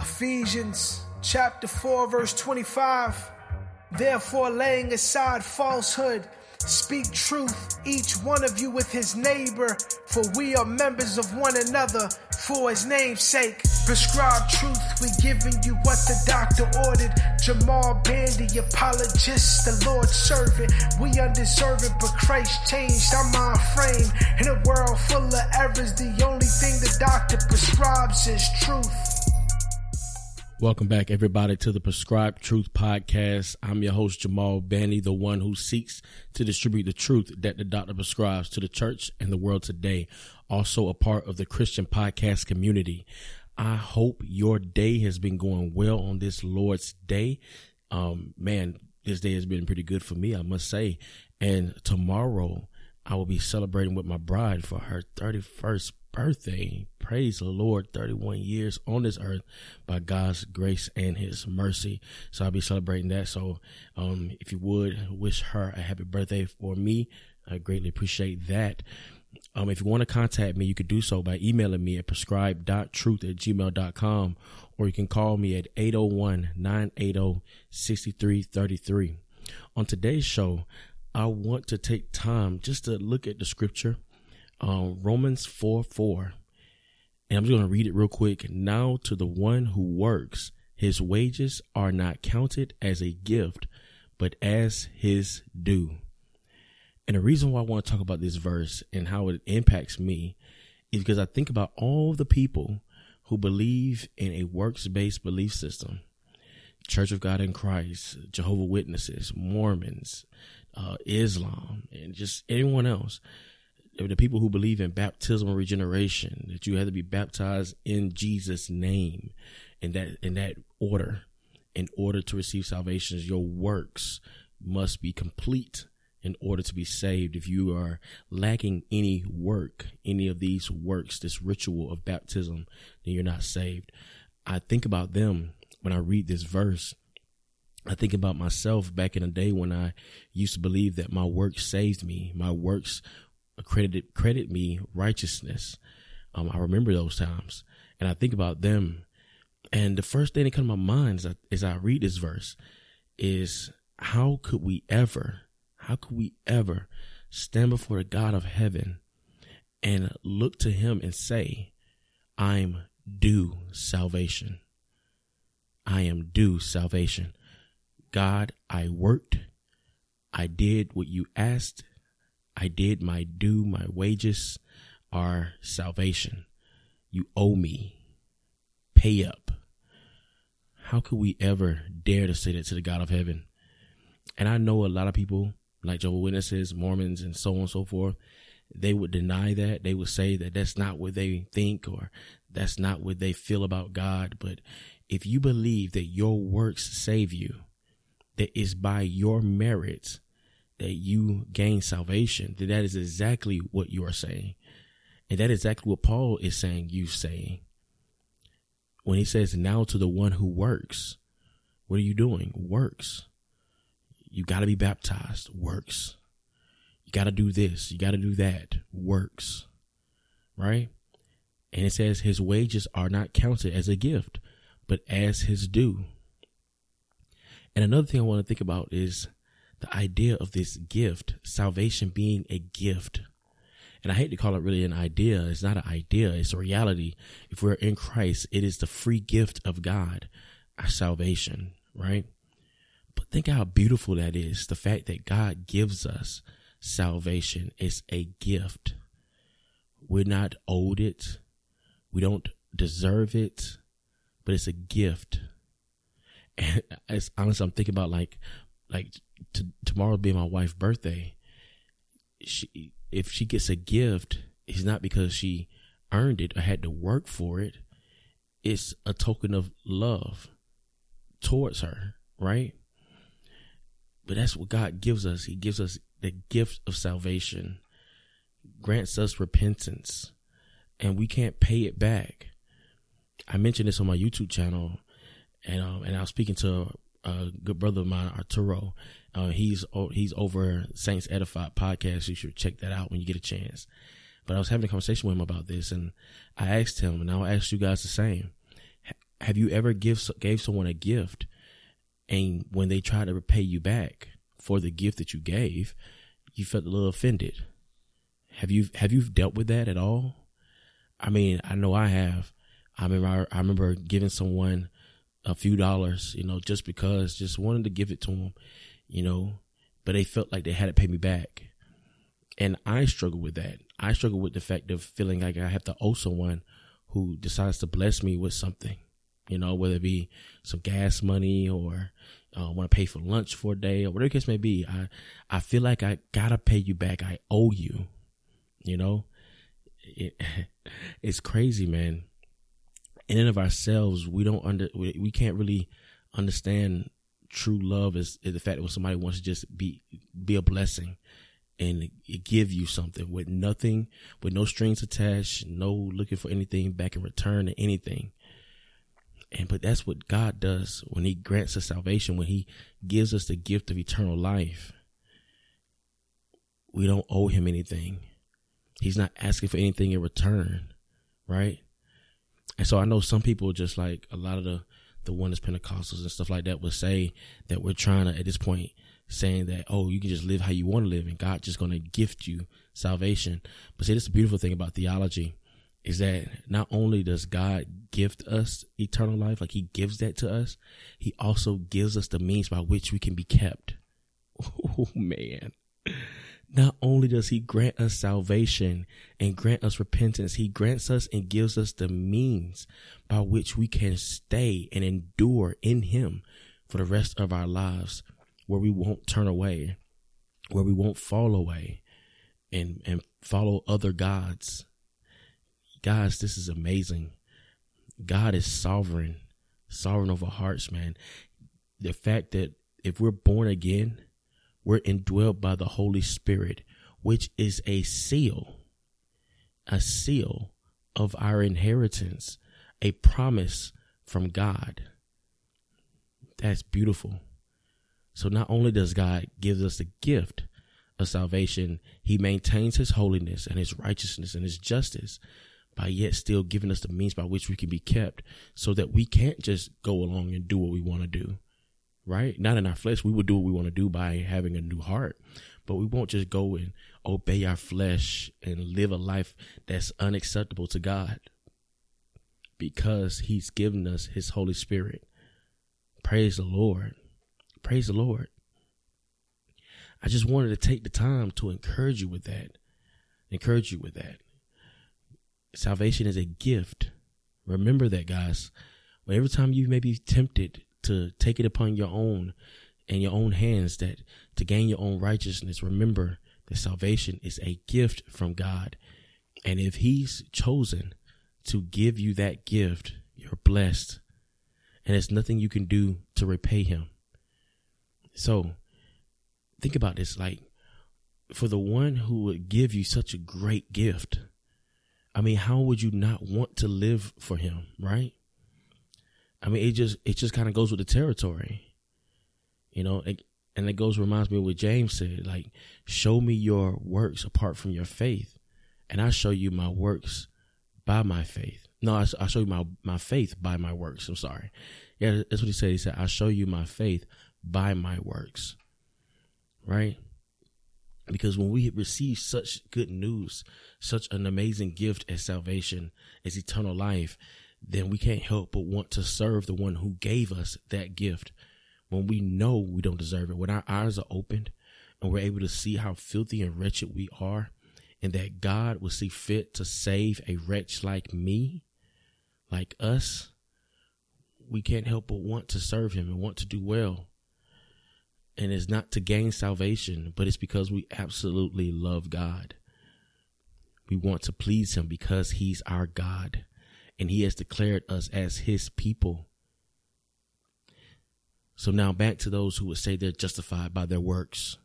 Ephesians chapter 4, verse 25. Therefore, laying aside falsehood, speak truth, each one of you with his neighbor, for we are members of one another for his name's sake. Prescribe truth, we giving you what the doctor ordered. Jamal Bandy, apologist, the Lord's servant. We undeserving, but Christ changed our mind frame. In a world full of errors, the only thing the doctor prescribes is truth. Welcome back, everybody, to the Prescribed Truth Podcast. I'm your host, Jamal Bandy, the one who seeks to distribute the truth that the doctor prescribes to the church and the world today. Also, a part of the Christian podcast community. I hope your day has been going well on this Lord's Day. Um, man, this day has been pretty good for me, I must say. And tomorrow, I will be celebrating with my bride for her 31st birthday. Praise the Lord, 31 years on this earth by God's grace and his mercy. So I'll be celebrating that. So, um, if you would wish her a happy birthday for me, I greatly appreciate that. Um, if you want to contact me, you could do so by emailing me at prescribed.truth at gmail.com or you can call me at 801-980-6333. On today's show, I want to take time just to look at the scripture uh, Romans 4 4. And I'm just going to read it real quick. Now to the one who works, his wages are not counted as a gift, but as his due. And the reason why I want to talk about this verse and how it impacts me is because I think about all the people who believe in a works based belief system Church of God in Christ, Jehovah Witnesses, Mormons, uh, Islam, and just anyone else the people who believe in baptismal regeneration, that you have to be baptized in Jesus' name, in that in that order, in order to receive salvation, your works must be complete in order to be saved. If you are lacking any work, any of these works, this ritual of baptism, then you're not saved. I think about them when I read this verse. I think about myself back in the day when I used to believe that my works saved me. My works accredited credit me righteousness. Um, I remember those times, and I think about them. And the first thing that comes to my mind as I read this verse is how could we ever, how could we ever stand before the God of heaven and look to Him and say, "I'm due salvation. I am due salvation." God, I worked. I did what you asked I did my due, my wages are salvation. You owe me. Pay up. How could we ever dare to say that to the God of heaven? And I know a lot of people, like Jehovah Witnesses, Mormons, and so on and so forth, they would deny that. They would say that that's not what they think or that's not what they feel about God. But if you believe that your works save you, that is by your merits, that you gain salvation, then that is exactly what you are saying. And that is exactly what Paul is saying, you saying. When he says, now to the one who works, what are you doing? Works. You got to be baptized. Works. You got to do this. You got to do that. Works. Right? And it says his wages are not counted as a gift, but as his due. And another thing I want to think about is the idea of this gift, salvation being a gift. And I hate to call it really an idea. It's not an idea. It's a reality. If we're in Christ, it is the free gift of God, our salvation, right? But think how beautiful that is. The fact that God gives us salvation is a gift. We're not owed it. We don't deserve it, but it's a gift. And it's honestly, I'm thinking about like, like to, tomorrow being my wife's birthday, she if she gets a gift, it's not because she earned it or had to work for it. It's a token of love towards her, right? But that's what God gives us. He gives us the gift of salvation, grants us repentance, and we can't pay it back. I mentioned this on my YouTube channel, and um, and I was speaking to a good brother of mine, Arturo, uh, he's he's over Saints Edified podcast. You should check that out when you get a chance. But I was having a conversation with him about this, and I asked him, and I'll ask you guys the same: have you ever give gave someone a gift and when they try to repay you back for the gift that you gave, you felt a little offended? Have you have you dealt with that at all? I mean, I know I have. I remember I, I remember giving someone a few dollars, you know, just because, just wanted to give it to them, you know, but they felt like they had to pay me back. And I struggle with that. I struggle with the fact of feeling like I have to owe someone who decides to bless me with something, you know, whether it be some gas money or uh, want to pay for lunch for a day or whatever the case may be. I, I feel like I gotta pay you back. I owe you, you know, it, it's crazy, man. In and of ourselves, we don't under, we, we can't really understand true love is, is the fact that when somebody wants to just be, be a blessing and give you something with nothing, with no strings attached, no looking for anything back in return or anything. And but that's what God does when He grants us salvation, when He gives us the gift of eternal life. We don't owe Him anything. He's not asking for anything in return, right? And so I know some people just like a lot of the the oneness Pentecostals and stuff like that would say that we're trying to at this point saying that oh you can just live how you want to live and God just going to gift you salvation. But see, this is the beautiful thing about theology is that not only does God gift us eternal life, like He gives that to us, He also gives us the means by which we can be kept. Oh man. Not only does he grant us salvation and grant us repentance, he grants us and gives us the means by which we can stay and endure in him for the rest of our lives, where we won't turn away, where we won't fall away and, and follow other gods. Guys, this is amazing. God is sovereign, sovereign over hearts, man. The fact that if we're born again, we're indwelt by the Holy Spirit, which is a seal, a seal of our inheritance, a promise from God. That's beautiful. So not only does God give us the gift of salvation, he maintains his holiness and his righteousness and his justice by yet still giving us the means by which we can be kept so that we can't just go along and do what we want to do right? Not in our flesh. We will do what we want to do by having a new heart, but we won't just go and obey our flesh and live a life that's unacceptable to God because He's given us His Holy Spirit. Praise the Lord. Praise the Lord. I just wanted to take the time to encourage you with that. Encourage you with that. Salvation is a gift. Remember that, guys. Every time you may be tempted to take it upon your own and your own hands that to gain your own righteousness. Remember that salvation is a gift from god. And if he's chosen to give you that gift you're blessed. And there's nothing you can do to repay him. So think about this. Like for the one who would give you such a great gift i mean how would you not want to live for him right I mean, it just it just kind of goes with the territory, you know. It, and it goes reminds me of what James said, like, "Show me your works apart from your faith, and I show you my works by my faith." No, I, I show you my my faith by my works. I'm sorry. Yeah, that's what he said. He said, "I show you my faith by my works." Right. Because when we receive such good news, such an amazing gift as salvation, as eternal life, then we can't help but want to serve the one who gave us that gift when we know we don't deserve it. When our eyes are opened and we're able to see how filthy and wretched we are, and that God will see fit to save a wretch like me, like us, we can't help but want to serve him and want to do well. And it's not to gain salvation, but it's because we absolutely love God. We want to please him because he's our God and he has declared us as his people. So now back to those who would say they're justified by their works.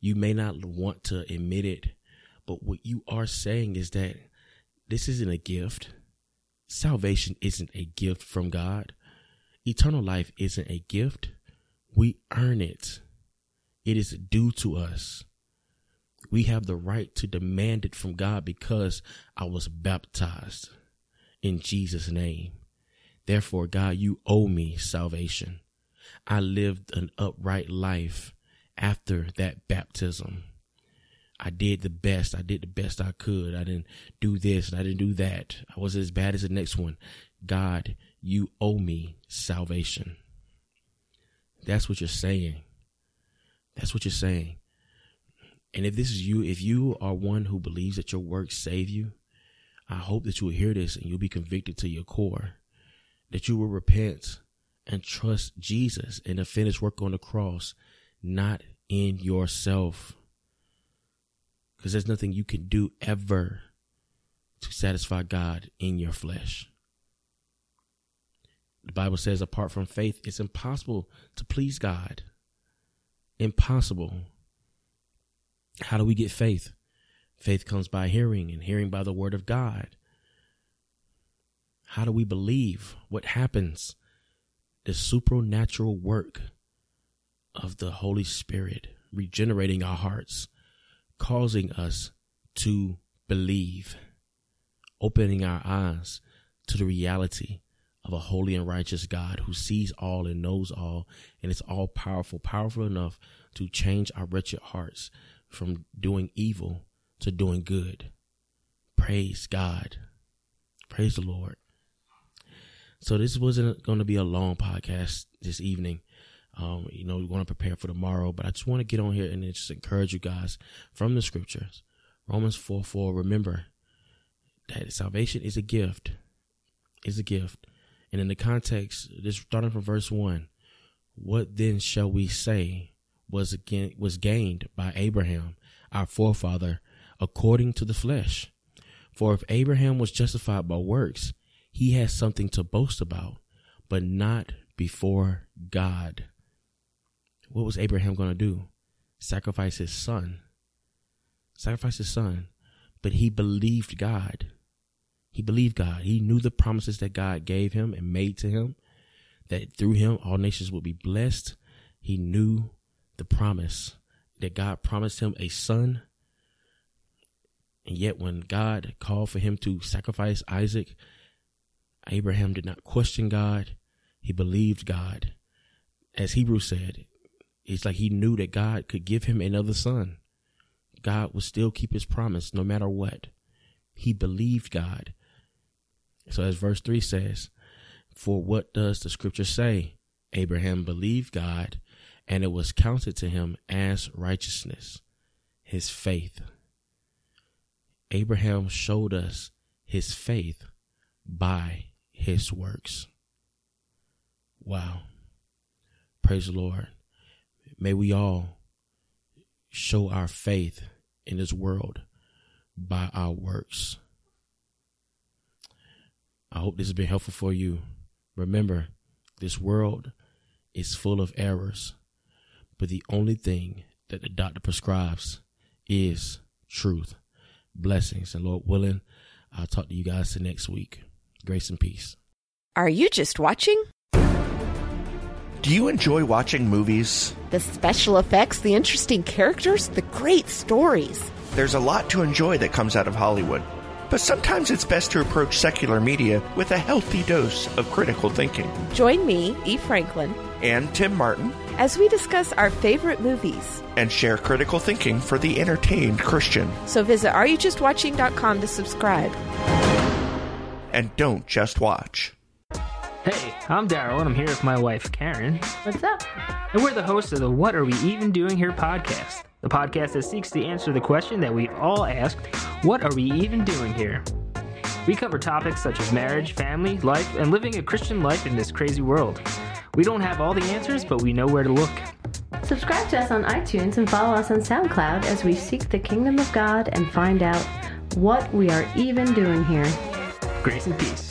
You may not want to admit it, but what you are saying is that this isn't a gift. Salvation isn't a gift from God. Eternal life isn't a gift. We earn it. It is due to us. We have the right to demand it from God because I was baptized in Jesus' name. Therefore, God, you owe me salvation. I lived an upright life after that baptism. I did the best. I did the best I could. I didn't do this and I didn't do that. I wasn't as bad as the next one. God, you owe me salvation. That's what you're saying. That's what you're saying. And if this is you, if you are one who believes that your works save you, I hope that you will hear this and you'll be convicted to your core, that you will repent and trust Jesus in the finished work on the cross, not in yourself. Because there's nothing you can do ever to satisfy God in your flesh. The Bible says, apart from faith, it's impossible to please God. Impossible. How do we get faith? Faith comes by hearing, and hearing by the word of God. How do we believe? What happens? The supernatural work of the Holy Spirit regenerating our hearts, causing us to believe, opening our eyes to the reality of a holy and righteous God who sees all and knows all, and is all powerful, powerful enough to change our wretched hearts from doing evil to doing good. Praise God. Praise the Lord. So this wasn't going to be a long podcast this evening. Um, you know, we want to prepare for tomorrow, but I just want to get on here and just encourage you guys from the scriptures. Romans 4 4. Remember that salvation is a gift. Is a gift. And in the context, this starting from verse one, what then shall we say was again was gained by Abraham, our forefather, according to the flesh? For if Abraham was justified by works, he has something to boast about, but not before God. What was Abraham going to do? Sacrifice his son. Sacrifice his son. But he believed God. He believed God. He knew the promises that God gave him and made to him, that through him all nations would be blessed. He knew the promise that God promised him a son. And yet, when God called for him to sacrifice Isaac, Abraham did not question God. He believed God. As Hebrews said, it's like he knew that God could give him another son. God would still keep his promise no matter what. He believed God. So as verse 3 says, For what does the scripture say? Abraham believed God, and it was counted to him as righteousness, his faith. Abraham showed us his faith by his works. Wow. Praise the Lord. May we all show our faith in this world by our works. I hope this has been helpful for you. Remember, this world is full of errors, but the only thing that the doctor prescribes is truth. Blessings, and Lord willing, I'll talk to you guys the next week. Grace and peace. Are you just watching? Do you enjoy watching movies? The special effects, the interesting characters, the great stories. There's a lot to enjoy that comes out of Hollywood. But sometimes it's best to approach secular media with a healthy dose of critical thinking. Join me, E. Franklin, And Tim Martin, as we discuss our favorite movies. and share critical thinking for the entertained Christian. So visit areyoujustwatching.com to subscribe. And don't just watch. Hey, I'm Daryl, and I'm here with my wife, Karen, What's up? and we're the hosts of the What Are We Even Doing Here podcast, the podcast that seeks to answer the question that we've all asked What are we even doing here? We cover topics such as marriage, family, life, and living a Christian life in this crazy world. We don't have all the answers, but we know where to look. Subscribe to us on iTunes and follow us on SoundCloud as we seek the kingdom of God and find out what we are even doing here. Grace and peace.